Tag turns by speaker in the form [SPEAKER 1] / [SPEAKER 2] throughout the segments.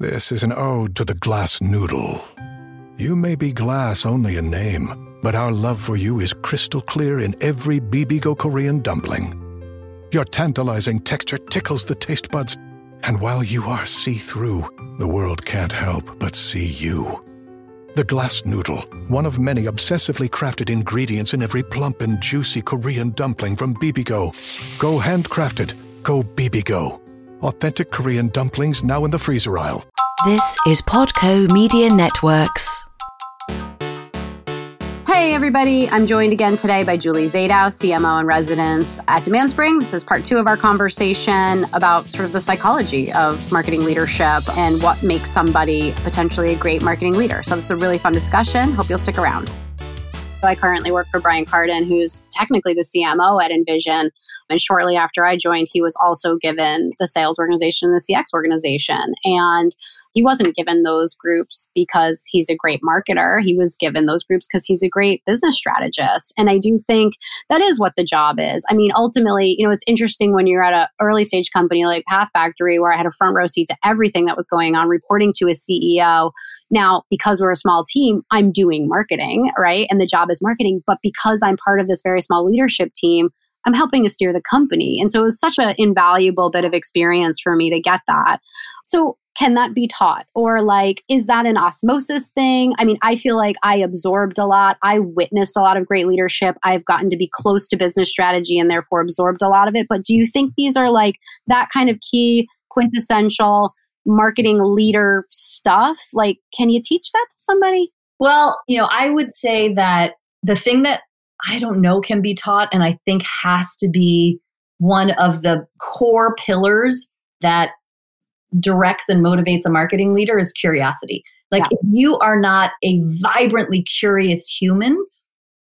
[SPEAKER 1] This is an ode to the glass noodle. You may be glass only in name, but our love for you is crystal clear in every Bibigo Korean dumpling. Your tantalizing texture tickles the taste buds, and while you are see through, the world can't help but see you. The glass noodle, one of many obsessively crafted ingredients in every plump and juicy Korean dumpling from Bibigo. Go handcrafted, go Bibigo. Authentic Korean dumplings now in the freezer aisle.
[SPEAKER 2] This is Podco Media Networks.
[SPEAKER 3] Hey, everybody. I'm joined again today by Julie Zadow, CMO and residence at Demand Spring. This is part two of our conversation about sort of the psychology of marketing leadership and what makes somebody potentially a great marketing leader. So, this is a really fun discussion. Hope you'll stick around. I currently work for Brian Cardin, who's technically the CMO at InVision. And shortly after I joined, he was also given the sales organization and the CX organization. And he wasn't given those groups because he's a great marketer. He was given those groups because he's a great business strategist. And I do think that is what the job is. I mean, ultimately, you know, it's interesting when you're at an early stage company like Path Factory, where I had a front row seat to everything that was going on, reporting to a CEO. Now, because we're a small team, I'm doing marketing, right? And the job is marketing. But because I'm part of this very small leadership team, I'm helping to steer the company. And so it was such an invaluable bit of experience for me to get that. So can that be taught? Or like is that an osmosis thing? I mean i feel like i absorbed a lot. I witnessed a lot of great leadership. I've gotten to be close to business strategy and therefore absorbed a lot of it. But do you think these are like that kind of key quintessential marketing leader stuff? Like can you teach that to somebody?
[SPEAKER 4] Well you know i would say that the thing that i don't know can be taught and i think has to be one of the core pillars that directs and motivates a marketing leader is curiosity. Like yeah. if you are not a vibrantly curious human,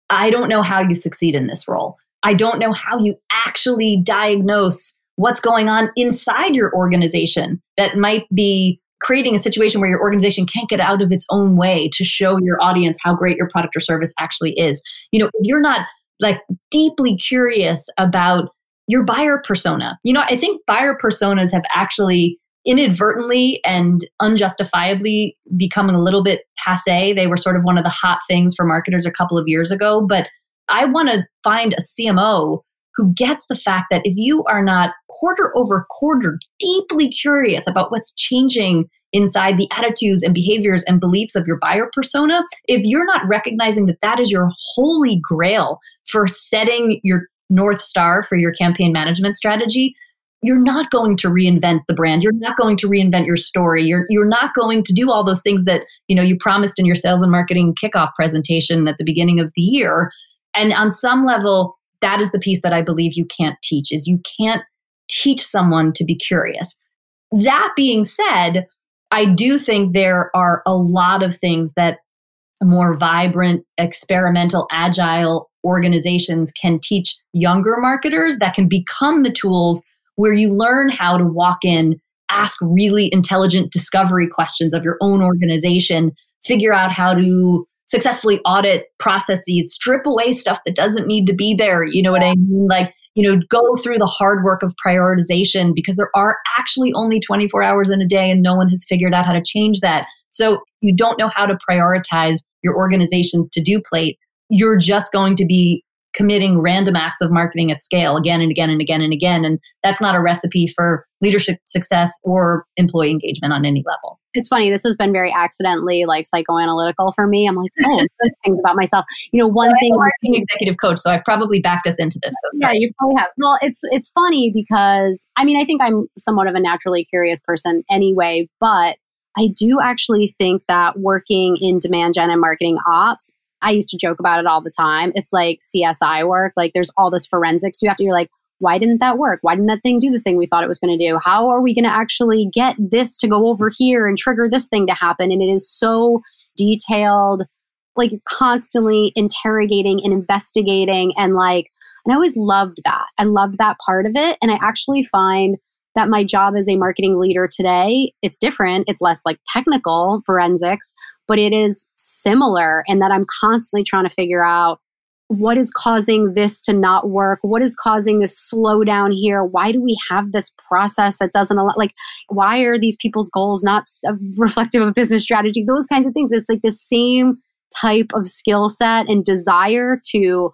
[SPEAKER 4] I don't know how you succeed in this role. I don't know how you actually diagnose what's going on inside your organization that might be creating a situation where your organization can't get out of its own way to show your audience how great your product or service actually is. You know, if you're not like deeply curious about your buyer persona. You know, I think buyer personas have actually inadvertently and unjustifiably becoming a little bit passe. They were sort of one of the hot things for marketers a couple of years ago. But I want to find a CMO who gets the fact that if you are not quarter over quarter deeply curious about what's changing inside the attitudes and behaviors and beliefs of your buyer persona, if you're not recognizing that that is your holy grail for setting your North Star for your campaign management strategy, you're not going to reinvent the brand. You're not going to reinvent your story. You're you're not going to do all those things that you know you promised in your sales and marketing kickoff presentation at the beginning of the year. And on some level that is the piece that i believe you can't teach is you can't teach someone to be curious. That being said i do think there are a lot of things that more vibrant experimental agile organizations can teach younger marketers that can become the tools where you learn how to walk in, ask really intelligent discovery questions of your own organization, figure out how to successfully audit processes, strip away stuff that doesn't need to be there. You know what I mean? Like, you know, go through the hard work of prioritization because there are actually only 24 hours in a day and no one has figured out how to change that. So you don't know how to prioritize your organization's to do plate. You're just going to be committing random acts of marketing at scale again and again and again and again. And that's not a recipe for leadership success or employee engagement on any level.
[SPEAKER 3] It's funny. This has been very accidentally like psychoanalytical for me. I'm like, oh, things about myself. You know, one
[SPEAKER 4] well,
[SPEAKER 3] thing.
[SPEAKER 4] Marketing executive coach, so I've probably backed us into this. So
[SPEAKER 3] yeah, you probably have. Well, it's it's funny because I mean, I think I'm somewhat of a naturally curious person anyway, but I do actually think that working in demand gen and marketing ops I used to joke about it all the time. It's like CSI work. Like there's all this forensics you have to, you're like, why didn't that work? Why didn't that thing do the thing we thought it was going to do? How are we going to actually get this to go over here and trigger this thing to happen? And it is so detailed, like constantly interrogating and investigating. And like, and I always loved that. I loved that part of it. And I actually find that my job as a marketing leader today, it's different. It's less like technical forensics, but it is similar in that I'm constantly trying to figure out what is causing this to not work? What is causing this slowdown here? Why do we have this process that doesn't allow, like, why are these people's goals not uh, reflective of business strategy? Those kinds of things. It's like the same type of skill set and desire to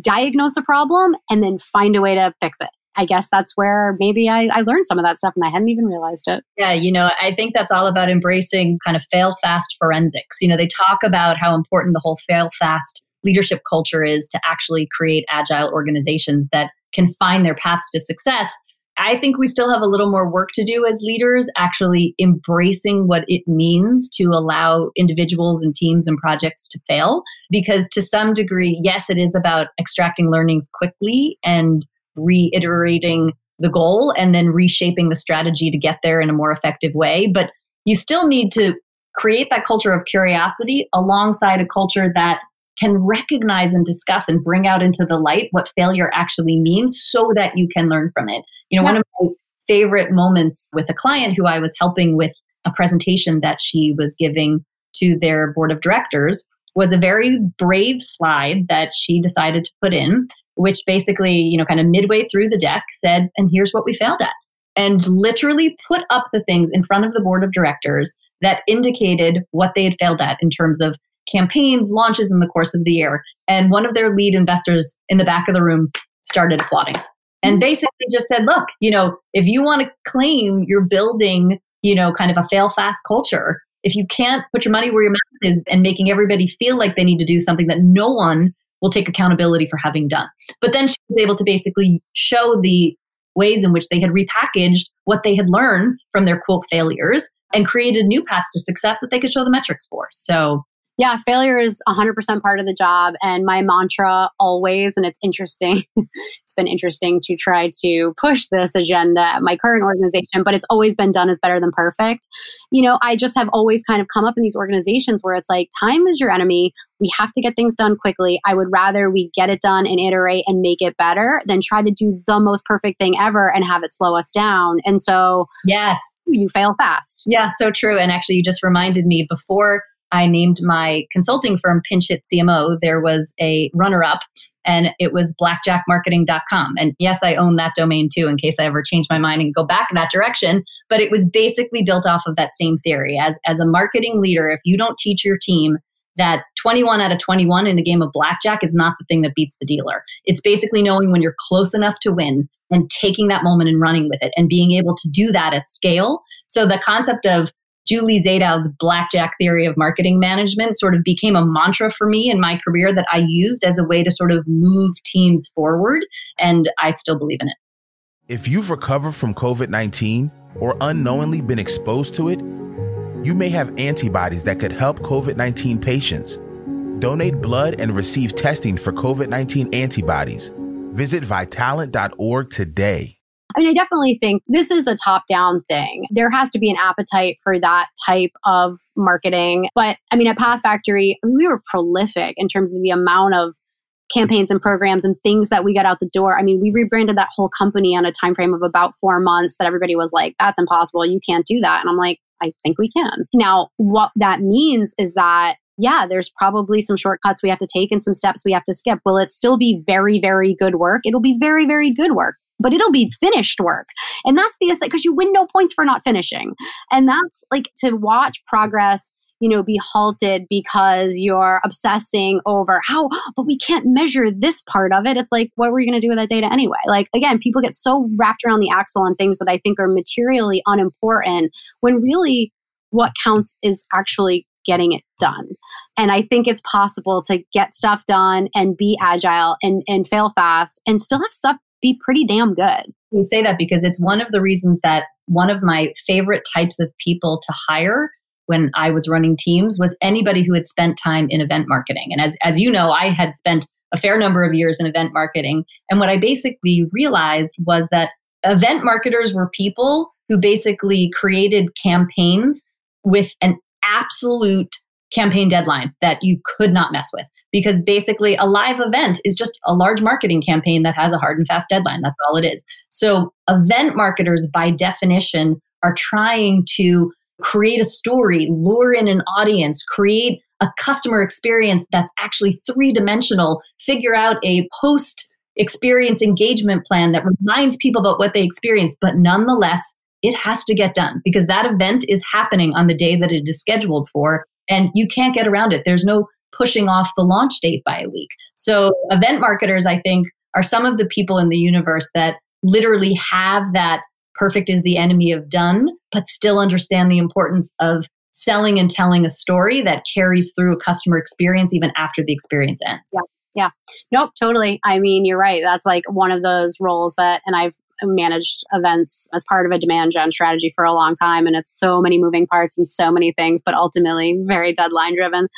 [SPEAKER 3] diagnose a problem and then find a way to fix it. I guess that's where maybe I, I, learned some of that stuff and I hadn't even realized it.
[SPEAKER 4] Yeah, you know, I think that's all about embracing kind of fail fast forensics. You know, they talk about how important the whole fail fast leadership culture is to actually create agile organizations that can find their paths to success. I think we still have a little more work to do as leaders, actually embracing what it means to allow individuals and teams and projects to fail. Because to some degree, yes, it is about extracting learnings quickly and reiterating the goal and then reshaping the strategy to get there in a more effective way. But you still need to create that culture of curiosity alongside a culture that can recognize and discuss and bring out into the light what failure actually means so that you can learn from it. You know, yeah. one of my favorite moments with a client who I was helping with a presentation that she was giving to their board of directors was a very brave slide that she decided to put in which basically, you know, kind of midway through the deck said, and here's what we failed at. And literally put up the things in front of the board of directors that indicated what they had failed at in terms of campaigns, launches in the course of the year. And one of their lead investors in the back of the room started applauding and mm-hmm. basically just said, look, you know, if you want to claim you're building, you know, kind of a fail fast culture, if you can't put your money where your mouth is and making everybody feel like they need to do something that no one will take accountability for having done. But then she was able to basically show the ways in which they had repackaged what they had learned from their quote failures and created new paths to success that they could show the metrics for. So
[SPEAKER 3] yeah, failure is 100% part of the job. And my mantra always, and it's interesting, it's been interesting to try to push this agenda at my current organization, but it's always been done as better than perfect. You know, I just have always kind of come up in these organizations where it's like, time is your enemy. We have to get things done quickly. I would rather we get it done and iterate and make it better than try to do the most perfect thing ever and have it slow us down. And so,
[SPEAKER 4] yes,
[SPEAKER 3] you fail fast.
[SPEAKER 4] Yeah, so true. And actually, you just reminded me before I named my consulting firm Pinch Hit CMO, there was a runner up and it was blackjackmarketing.com. And yes, I own that domain too in case I ever change my mind and go back in that direction. But it was basically built off of that same theory. As, as a marketing leader, if you don't teach your team that 21 out of 21 in a game of blackjack is not the thing that beats the dealer, it's basically knowing when you're close enough to win and taking that moment and running with it and being able to do that at scale. So the concept of Julie Zadow's blackjack theory of marketing management sort of became a mantra for me in my career that I used as a way to sort of move teams forward. And I still believe in it.
[SPEAKER 5] If you've recovered from COVID 19 or unknowingly been exposed to it, you may have antibodies that could help COVID 19 patients. Donate blood and receive testing for COVID 19 antibodies. Visit vitalant.org today.
[SPEAKER 3] I definitely think this is a top down thing. There has to be an appetite for that type of marketing. But I mean, at Path Factory, we were prolific in terms of the amount of campaigns and programs and things that we got out the door. I mean, we rebranded that whole company on a time frame of about 4 months that everybody was like, that's impossible. You can't do that. And I'm like, I think we can. Now, what that means is that yeah, there's probably some shortcuts we have to take and some steps we have to skip. Will it still be very, very good work? It'll be very, very good work but it'll be finished work. And that's the because you win no points for not finishing. And that's like to watch progress you know, be halted because you're obsessing over how, but we can't measure this part of it. It's like, what were you going to do with that data anyway? Like, again, people get so wrapped around the axle on things that I think are materially unimportant when really what counts is actually getting it done. And I think it's possible to get stuff done and be agile and, and fail fast and still have stuff be pretty damn good.
[SPEAKER 4] You say that because it's one of the reasons that one of my favorite types of people to hire when I was running teams was anybody who had spent time in event marketing. And as, as you know, I had spent a fair number of years in event marketing. And what I basically realized was that event marketers were people who basically created campaigns with an absolute campaign deadline that you could not mess with. Because basically a live event is just a large marketing campaign that has a hard and fast deadline. That's all it is. So event marketers by definition are trying to create a story, lure in an audience, create a customer experience that's actually three dimensional, figure out a post experience engagement plan that reminds people about what they experienced, but nonetheless, it has to get done because that event is happening on the day that it is scheduled for, and you can't get around it. There's no pushing off the launch date by a week. So, event marketers, I think, are some of the people in the universe that literally have that perfect is the enemy of done, but still understand the importance of selling and telling a story that carries through a customer experience even after the experience ends.
[SPEAKER 3] Yeah. Yeah. Nope, totally. I mean, you're right. That's like one of those roles that, and I've managed events as part of a demand gen strategy for a long time. And it's so many moving parts and so many things, but ultimately very deadline driven.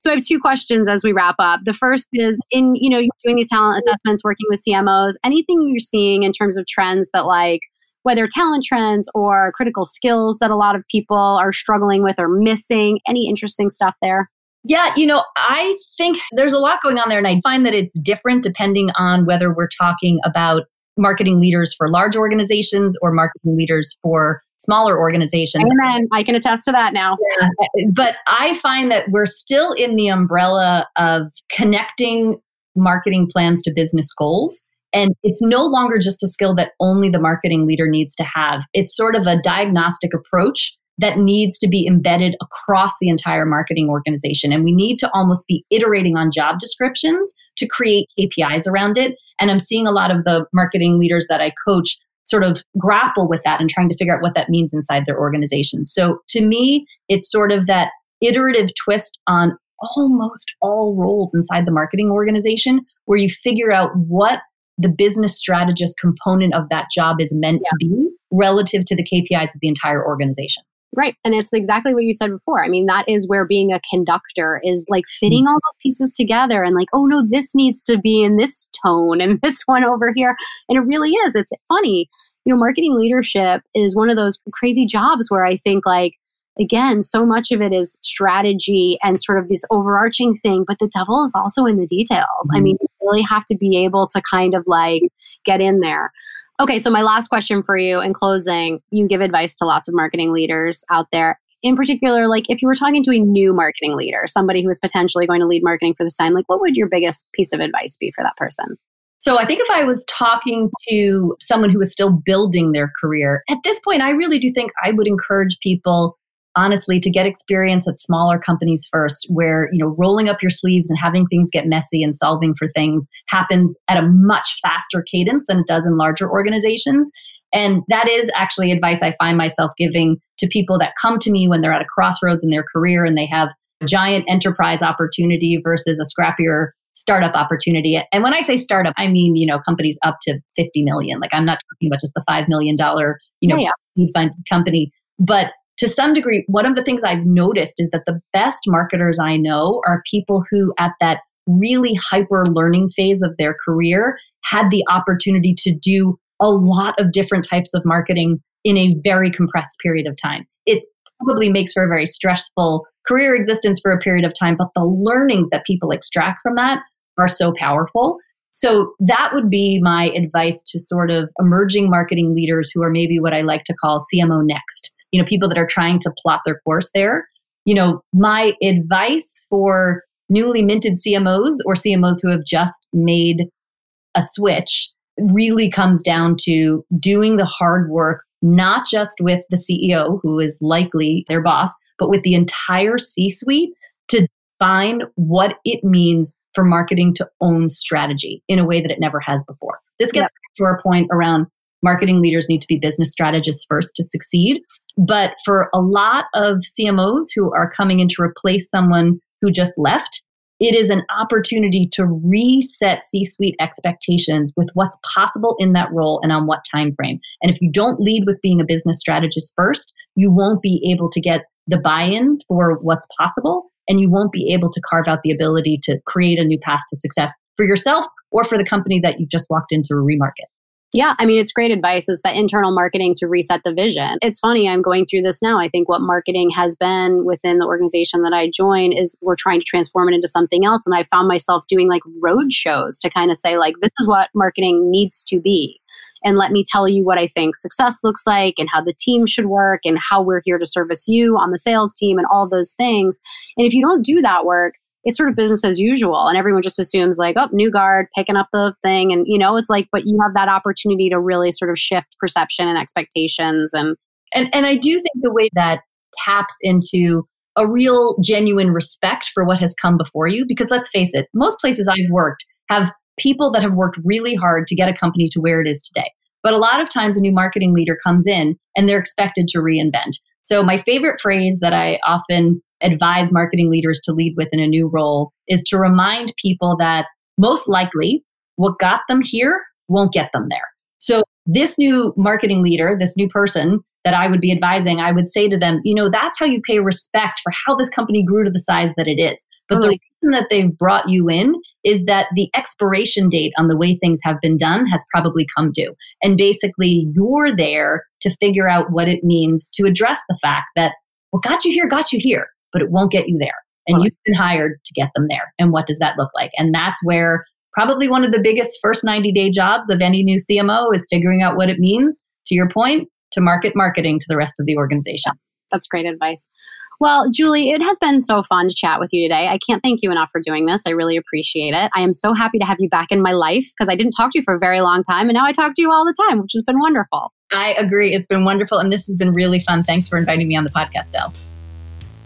[SPEAKER 3] So I have two questions as we wrap up. The first is in, you know, doing these talent assessments, working with CMOs, anything you're seeing in terms of trends that like, whether talent trends or critical skills that a lot of people are struggling with or missing. Any interesting stuff there?
[SPEAKER 4] Yeah, you know, I think there's a lot going on there, and I find that it's different depending on whether we're talking about marketing leaders for large organizations or marketing leaders for smaller organizations.
[SPEAKER 3] Amen. I can attest to that now.
[SPEAKER 4] Yeah. But I find that we're still in the umbrella of connecting marketing plans to business goals. And it's no longer just a skill that only the marketing leader needs to have. It's sort of a diagnostic approach that needs to be embedded across the entire marketing organization. And we need to almost be iterating on job descriptions to create KPIs around it. And I'm seeing a lot of the marketing leaders that I coach sort of grapple with that and trying to figure out what that means inside their organization. So to me, it's sort of that iterative twist on almost all roles inside the marketing organization where you figure out what the business strategist component of that job is meant yeah. to be relative to the KPIs of the entire organization.
[SPEAKER 3] Right. And it's exactly what you said before. I mean, that is where being a conductor is like fitting mm-hmm. all those pieces together and like, oh no, this needs to be in this tone and this one over here. And it really is. It's funny. You know, marketing leadership is one of those crazy jobs where I think like again, so much of it is strategy and sort of this overarching thing, but the devil is also in the details. Mm-hmm. I mean, you really have to be able to kind of like get in there. Okay, so my last question for you in closing you give advice to lots of marketing leaders out there. In particular, like if you were talking to a new marketing leader, somebody who is potentially going to lead marketing for this time, like what would your biggest piece of advice be for that person?
[SPEAKER 4] So I think if I was talking to someone who is still building their career, at this point, I really do think I would encourage people honestly to get experience at smaller companies first where you know rolling up your sleeves and having things get messy and solving for things happens at a much faster cadence than it does in larger organizations. And that is actually advice i find myself giving to people that come to me when they're at a crossroads in their career and they have a giant enterprise opportunity versus a scrappier startup opportunity. And when i say startup i mean you know companies up to 50 million. Like i'm not talking about just the 5 million dollar you know oh, yeah, yeah. funded company. But to some degree, one of the things I've noticed is that the best marketers I know are people who, at that really hyper learning phase of their career, had the opportunity to do a lot of different types of marketing in a very compressed period of time. It probably makes for a very stressful career existence for a period of time, but the learnings that people extract from that are so powerful. So that would be my advice to sort of emerging marketing leaders who are maybe what I like to call CMO next you know, people that are trying to plot their course there. You know, my advice for newly minted CMOs or CMOs who have just made a switch really comes down to doing the hard work, not just with the CEO, who is likely their boss, but with the entire C suite to find what it means for marketing to own strategy in a way that it never has before. This gets to our point around marketing leaders need to be business strategists first to succeed. But for a lot of CMOs who are coming in to replace someone who just left, it is an opportunity to reset c-suite expectations with what's possible in that role and on what time frame. And if you don't lead with being a business strategist first you won't be able to get the buy-in for what's possible and you won't be able to carve out the ability to create a new path to success for yourself or for the company that you've just walked into a remarket
[SPEAKER 3] yeah, I mean, it's great advice. Is that internal marketing to reset the vision? It's funny, I'm going through this now. I think what marketing has been within the organization that I join is we're trying to transform it into something else. And I found myself doing like road shows to kind of say, like, this is what marketing needs to be. And let me tell you what I think success looks like and how the team should work and how we're here to service you on the sales team and all those things. And if you don't do that work, it's sort of business as usual and everyone just assumes like oh new guard picking up the thing and you know it's like but you have that opportunity to really sort of shift perception and expectations and
[SPEAKER 4] and and i do think the way that taps into a real genuine respect for what has come before you because let's face it most places i've worked have people that have worked really hard to get a company to where it is today. But a lot of times a new marketing leader comes in and they're expected to reinvent. So my favorite phrase that i often advise marketing leaders to lead with in a new role is to remind people that most likely what got them here won't get them there. So, this new marketing leader, this new person that I would be advising, I would say to them, you know, that's how you pay respect for how this company grew to the size that it is. But the mm-hmm. reason that they've brought you in is that the expiration date on the way things have been done has probably come due. And basically, you're there to figure out what it means to address the fact that what got you here got you here but it won't get you there. And you've been hired to get them there. And what does that look like? And that's where probably one of the biggest first 90 day jobs of any new CMO is figuring out what it means, to your point, to market marketing to the rest of the organization.
[SPEAKER 3] That's great advice. Well, Julie, it has been so fun to chat with you today. I can't thank you enough for doing this. I really appreciate it. I am so happy to have you back in my life because I didn't talk to you for a very long time and now I talk to you all the time, which has been wonderful.
[SPEAKER 4] I agree. It's been wonderful and this has been really fun. Thanks for inviting me on the podcast, Elle.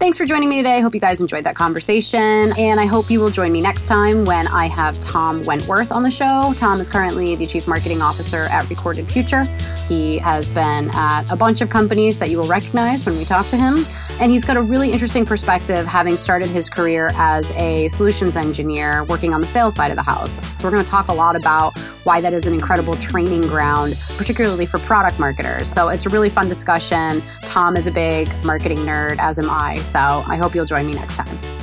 [SPEAKER 3] Thanks for joining me today. I hope you guys enjoyed that conversation. And I hope you will join me next time when I have Tom Wentworth on the show. Tom is currently the Chief Marketing Officer at Recorded Future. He has been at a bunch of companies that you will recognize when we talk to him. And he's got a really interesting perspective, having started his career as a solutions engineer working on the sales side of the house. So, we're going to talk a lot about why that is an incredible training ground, particularly for product marketers. So, it's a really fun discussion. Tom is a big marketing nerd, as am I. So, I hope you'll join me next time.